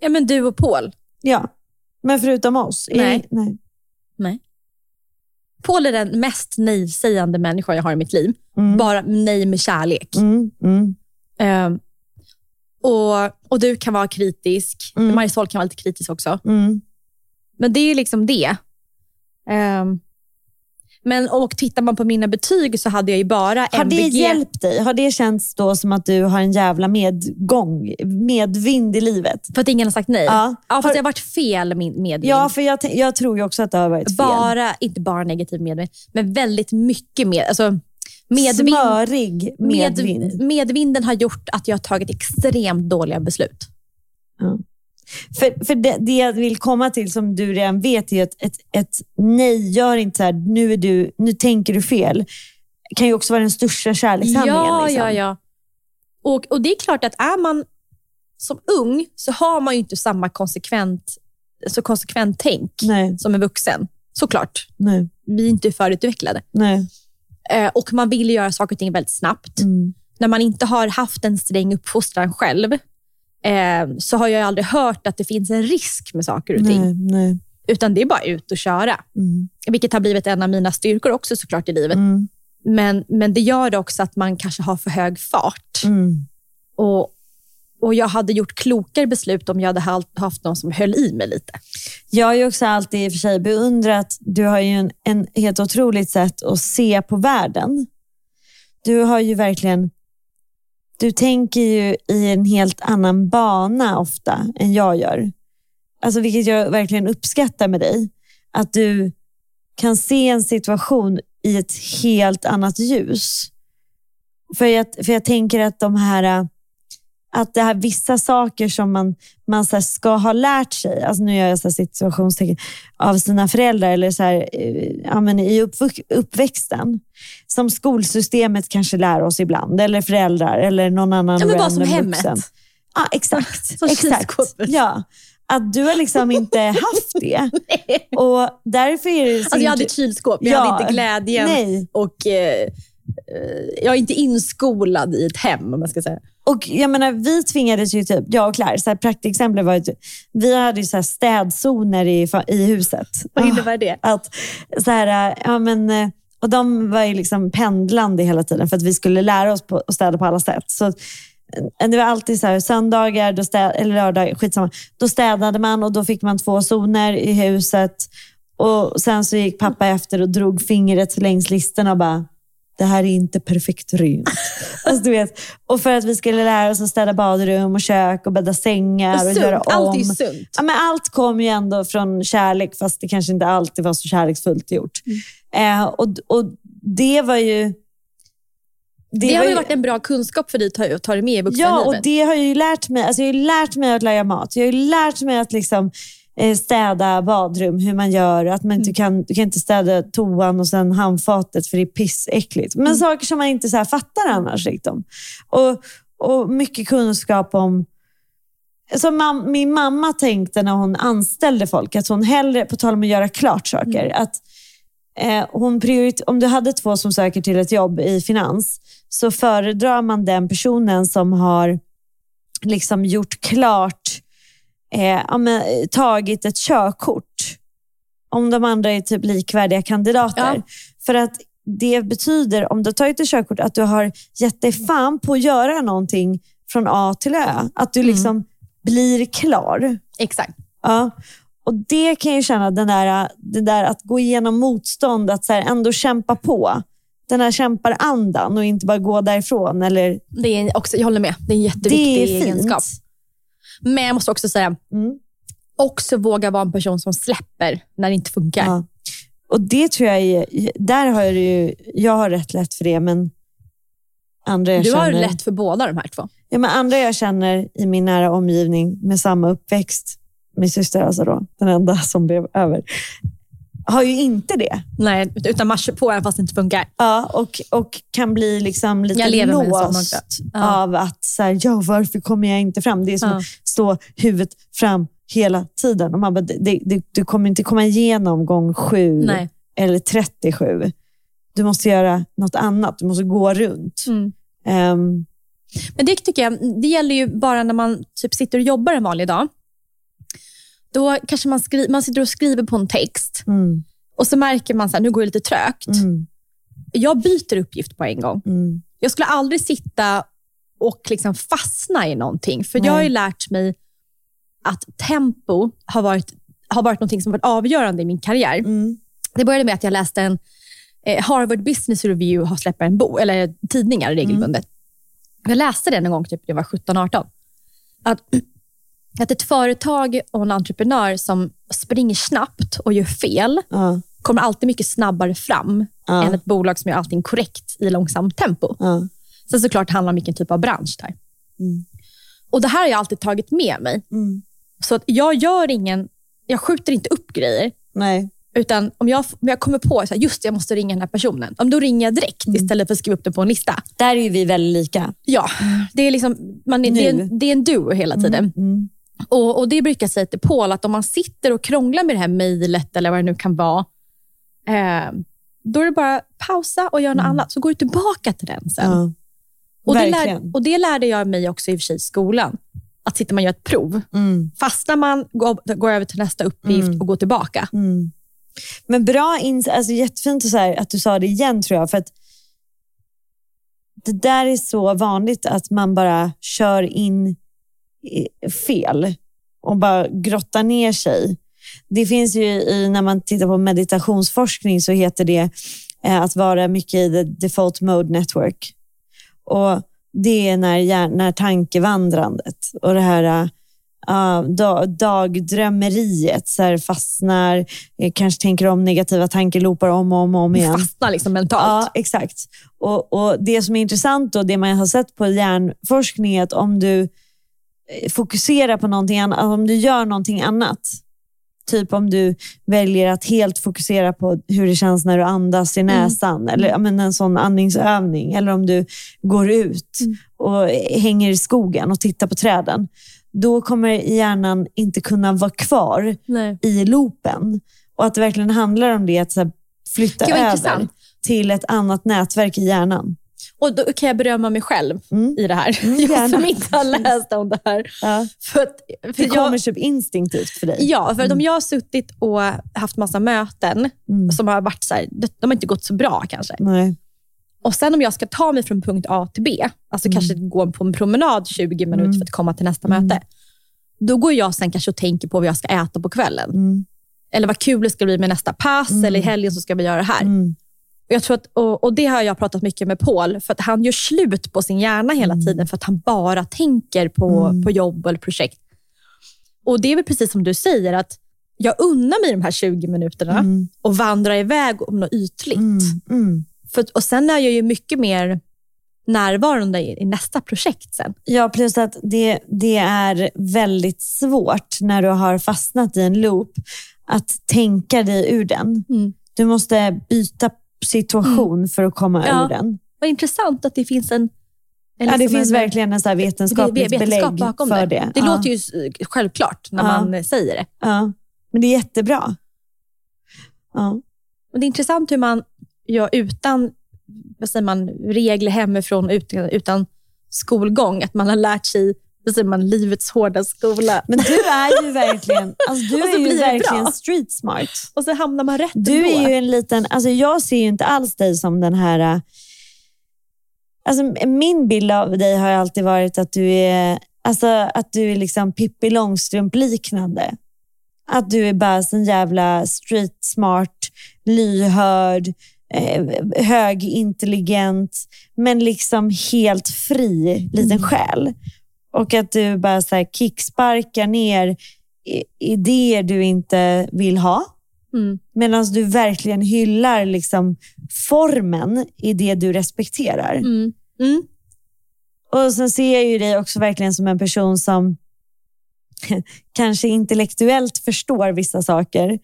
Ja, men du och Paul. Ja, men förutom oss? Är- Nej. nej. Nej. Paul är den mest nej-sägande människa jag har i mitt liv. Mm. Bara nej med kärlek. Mm, mm, Ehm, och, och du kan vara kritisk. Mm. Marisol kan vara lite kritisk också. mm. Men det är liksom det. Ehm, men och tittar man på mina betyg så hade jag ju bara Har det MVG. hjälpt dig? Har det känts då som att du har en jävla medgång, medvind i livet? För att ingen har sagt nej. Ja. Ja, fast Har- det har varit fel med medvind. Ja, för jag, jag tror ju också att det har varit fel. bara, inte bara negativ medvind, men väldigt mycket med. Alltså, medvind, Smörig medvind. med, medvinden har gjort att jag har tagit extremt dåliga beslut. För, för det, det jag vill komma till, som du redan vet, är att ett, ett nej, gör inte så här, nu, är du, nu tänker du fel. kan ju också vara den största kärlekshandlingen. Ja, liksom. ja, ja. Och, och det är klart att är man som ung så har man ju inte samma konsekvent, så konsekvent tänk Nej, som en vuxen. Såklart. nej, Vi är inte förutvecklade. nej. Eh, och man vill göra saker och ting väldigt snabbt. Mm. När man inte har haft en sträng uppfostran själv eh, så har jag aldrig hört att det finns en risk med saker och ting. Nej, nej. Utan det är bara ut och köra. Mm. Vilket har blivit en av mina styrkor också såklart i livet. Mm. Men, men det gör det också att man kanske har för hög fart. Mm. Och, och Jag hade gjort klokare beslut om jag hade haft- någon som höll i mig lite. Jag har ju också alltid i och för sig beundrat, du har ju en, en helt otroligt sätt att se på världen. Du har ju verkligen, du tänker ju i en helt annan bana ofta än jag gör. Alltså vilket jag verkligen uppskattar med dig. Att du kan se en situation i ett helt annat ljus. För jag, för jag tänker att de här att det här vissa saker som man, man så ska ha lärt sig, alltså nu gör jag så här situationstecken, av sina föräldrar eller så här, eh, ja, men i uppvux, uppväxten. Som skolsystemet kanske lär oss ibland, eller föräldrar eller någon annan Ja, men bara som hemmet. vuxen. Ja, exakt. Som exakt. Ja. Att du har liksom inte haft det. Och därför är det... Alltså jag hade ett kylskåp, men jag hade inte glädjen. Nej. Och eh, eh, Jag är inte inskolad i ett hem, om man ska säga. Och jag menar, vi tvingades ju, typ, jag och Claire, så här, praktexempel var ju, typ- vi hade ju så här städzoner i, i huset. Vad Ah, innebär det? Att, så här, äh, ja, men, eh, och de var ju liksom pendlande hela tiden för att vi skulle lära oss på, att städa på alla sätt. Så, eh, det var alltid så här, söndagar då städ, eller lördag, skitsamma, då städade man och då fick man två zoner i huset. Och Sen så gick pappa efter och drog fingret längs listorna och bara, det här är inte perfekt rent. alltså, du vet, och för att vi skulle lära oss att städa badrum och kök och bädda sängar och, göra Sunt. om. Allt är sunt. Ja, men allt kom ju ändå från kärlek, fast det kanske inte alltid var så kärleksfullt gjort. Eh, och, och det var ju... Det, var har ju varit en bra kunskap för dig att ta, dig med i vuxenlivet. Ja, och det har jag ju lärt mig. Alltså jag har ju lärt mig att laga mat. Jag har ju lärt mig att liksom, städa badrum, hur man gör. Att man inte Mm. kan, du kan inte städa toan och sen handfatet för det är pissäckligt. Mm. Men saker som man inte så fattar annars. Liksom. Och, och mycket kunskap om som mam, min mamma tänkte när hon anställde folk, att hon hellre, på tal om att göra klart saker, Mm. att eh, hon om du hade två som söker till ett jobb i finans, så föredrar man den personen som har liksom gjort klart, eh, ja, men, tagit ett körkort. Om de andra är typ likvärdiga kandidater. Ja. För att det betyder, om du har tagit ett körkort, att du har gett dig fan på att göra någonting från A till Ö. Att du liksom blir klar. Exakt. Ja. Och Det kan jag känna, den där, det där att gå igenom motstånd, att så ändå kämpa på. Den här kämparandan och inte bara gå därifrån. Eller, Det är också, jag håller med. Det är en jätteviktig det är fint. egenskap. Men jag måste också säga, Mm. också våga vara en person som släpper när det inte funkar. Ja. Och det tror jag är, där har jag ju, jag har rätt lätt för det, men andra jag Du har känner, lätt för båda de här två. Ja, men andra jag känner i min nära omgivning med samma uppväxt, min syster alltså då, den enda som blev över, har ju inte det. Nej, utan man kör på även fast det inte funkar. Ja, och, och kan bli liksom lite låst. Ja. av att, så här, ja, varför kommer jag inte fram? Det är som Ja. att stå huvudet fram hela tiden. Och man bara, det, det, du kommer inte komma igenom gång sju Nej. eller 37. Du måste göra något annat. Du måste gå runt. Mm. Ehm, Men det tycker jag, det gäller ju bara när man typ sitter och jobbar en vanlig dag. Då kanske man, skri- man sitter och skriver på en text mm, och så märker man att nu går det lite trögt. mm, Jag byter uppgift på en gång. mm, Jag skulle aldrig sitta och liksom fastna i någonting. För jag har ju lärt mig att tempo har varit, har varit någonting som varit avgörande i min karriär. mm, Det började med att jag läste en eh, Harvard Business Review har släppt en bok, eller tidningar regelbundet. Jag läste den en gång typ när jag var 17-18. Att, att ett företag och en entreprenör som springer snabbt och gör fel ja, kommer alltid mycket snabbare fram Ja. än ett bolag som gör allting korrekt i långsamt tempo. ja, Sen såklart handlar det om vilken typ av bransch det är. Mm. Och Det här har jag alltid tagit med mig. mm, Så att jag gör ingen, jag skjuter inte upp grejer. Nej. Utan om jag, om jag kommer på att just jag måste ringa den här personen, om då ringer jag direkt Mm. istället för att skriva upp det på en lista. Där är vi väldigt lika. Ja, det är, liksom, man, är- det är, en, det är en duo hela tiden. Mm. Och, och Det brukar jag säga till Paul, att om man sitter och krånglar med det här mejlet eller vad det nu kan vara, eh, då är det bara pausa och göra något annat, så går du tillbaka till den sen. Mm. Ja. och, det lär, och det lärde jag mig också i och för sig i skolan. Att sitter man och gör ett prov, Mm. fastnar man, går, går över till nästa uppgift och går tillbaka. Mm. Men bra ins alltså jättefint att, här, att du sa det igen tror jag. För att det där är så vanligt att man bara kör in fel och bara grottar ner sig. Det finns ju i, när man tittar på meditationsforskning så heter det eh, att vara mycket i the default mode network. Och Det är när, när tankevandrandet och det här uh, da, dagdrömmeriet så här fastnar, eh, kanske tänker om negativa tankeloopar om och om, om igen. Fastnar liksom mentalt. Ja, exakt. Och, och Det som är intressant och det man har sett på hjärnforskning är att om du eh, fokuserar på någonting annat, alltså om du gör någonting annat, typ om du väljer att helt fokusera på hur det känns när du andas i näsan, eller ja, men en sån andningsövning, eller om du går ut och hänger i skogen och tittar på träden, då kommer hjärnan inte kunna vara kvar Nej. i loopen. Och att det verkligen handlar om det, att flytta över intressant. till ett annat nätverk i hjärnan. Och Då kan jag berömma mig själv Mm. i det här. Mm, jag som inte har läst om det här. Ja. För att, för Det kommer jag, typ instinktivt för dig. ja, för att om jag har suttit och haft massa möten Mm. som har varit så här, de har inte gått så bra kanske. Nej. Och sen om jag ska ta mig från punkt A till B, alltså kanske gå på en promenad 20 minuter Mm. för att komma till nästa möte. Då går jag sen kanske och tänker på vad jag ska äta på kvällen. Mm. Eller vad kul det ska bli med nästa pass, eller i helgen så ska vi göra det här. Mm. Jag tror att, och, och Det har jag pratat mycket med Paul, för att han gör slut på sin hjärna hela Mm. tiden för att han bara tänker på, på jobb eller projekt. Och Det är väl precis som du säger, att jag unnar mig de här 20 minuterna Mm. och vandrar iväg om något ytligt. Mm. Mm. För, och Sen är jag ju mycket mer närvarande i, i nästa projekt sen. Ja, plus att det, det är väldigt svårt när du har fastnat i en loop att tänka dig ur den. Mm. Du måste byta situation för att komma Ja. ur den. Vad intressant att det finns en... en Ja, det liksom finns en, verkligen en så här vetenskapligt ve- vetenskap belägg för det. det. Det ja. låter ju självklart när Ja. man säger det. ja. Men det är jättebra. Ja. Och det är intressant hur man gör utan vad säger man, regler hemifrån, utan, utan skolgång, att man har lärt sig vad säger man, livets hårda skola. Men du är ju verkligen, alltså du är ju verkligen bra. street smart. Och så hamnar man rätt Du är ju en liten, alltså jag ser ju inte alls dig som den här... äh, Alltså min bild av dig har alltid varit att du är, alltså att du är liksom Pippi Långstrump-liknande. Att du är bara en jävla street smart, lyhörd, eh, högintelligent, men liksom helt fri liten själ. Och att du bara så här kicksparkar ner idéer du inte vill ha. Mm. Medan du verkligen hyllar liksom formen i det du respekterar. Mm. Mm. Och sen ser jag ju dig också verkligen som en person som kanske intellektuellt förstår vissa saker,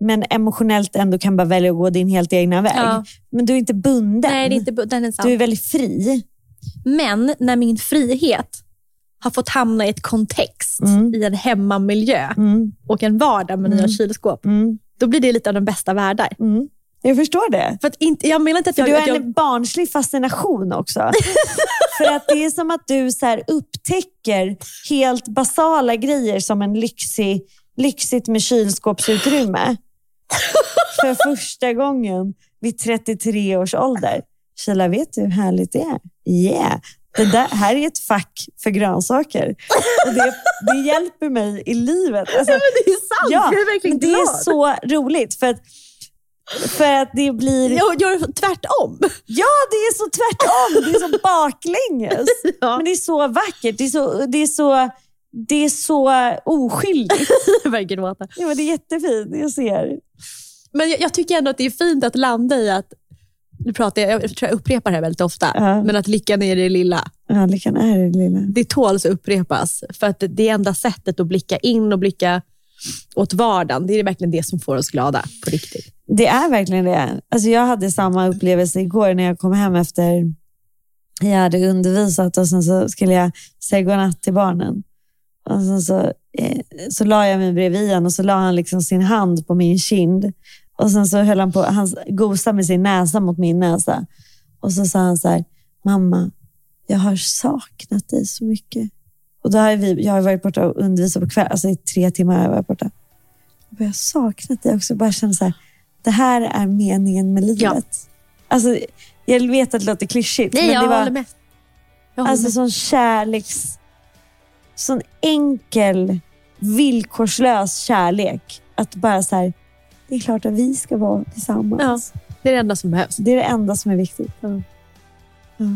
men emotionellt ändå kan bara välja att gå din helt egna väg. Ja. Men du är inte bunden. Nej, det är inte, bu- den är sant. Du är väldigt fri. Men när min frihet har fått hamna i ett kontext, Mm. i en hemmamiljö Mm, och en vardag med nya Mm. kylskåp, mm, då blir det lite av den bästa världar. mm. Jag förstår det. För att inte, jag menar inte att jag... du har jag en barnslig fascination också. För att det är som att du så upptäcker helt basala grejer som en lyxig, lyxigt med kylskåpsutrymme. För första gången vid 33 års ålder. Kila, vet du hur härligt det är? Yeah! Det där, här är ett fack för grönsaker. Och det, det hjälper mig i livet. Alltså, Men det är sant, ja, jag är verkligen men det är glad. så roligt. För att, för att det blir... Jag gör tvärtom. Ja, det är så tvärtom. Det är så baklänges. Ja. Men det är så vackert. Det är så, det är så, det är så oskyldigt. Gråta. Ja, men det är jättefint. Jag ser. Men jag, jag tycker ändå att det är fint att landa i att nu pratar jag, jag tror jag upprepar det här väldigt ofta, Ja. men att lyckan är det lilla. Ja, lyckan är det lilla. Det tåls att upprepas, för att det är enda sättet att blicka in och blicka åt vardagen. Det är verkligen det som får oss glada på riktigt. Det är verkligen det. Alltså jag hade samma upplevelse igår när jag kom hem efter jag hade undervisat och sen så skulle jag säga godnatt till barnen. Och sen så, eh, så la jag mig bredvid honom och så la han liksom sin hand på min kind. Och sen så höll han på, han gosade med sin näsa mot min näsa. Och så sa han så här, mamma, jag har saknat dig så mycket. Och då har vi, jag har varit borta och undervisat på kväll, alltså i tre timmar har jag varit borta. Och jag har saknat dig också. Bara känner så här, det här är meningen med livet. Ja. Alltså, jag vet att det låter klyschigt, men det var med. Jag håller alltså med. sån kärleks... Sån enkel, villkorslös kärlek. Att bara så här, det är klart att vi ska vara tillsammans. Det är det enda som behövs. Det är det enda som är viktigt. Ja. Ja.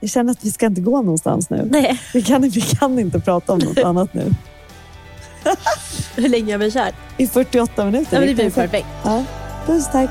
Jag känner att vi ska inte gå någonstans nu. Nej. Vi kan, vi kan inte prata om något annat nu. Hur länge har vi kört? I 48 minuter. Ja, det blir perfekt. perfekt. Ja. Puss, tack.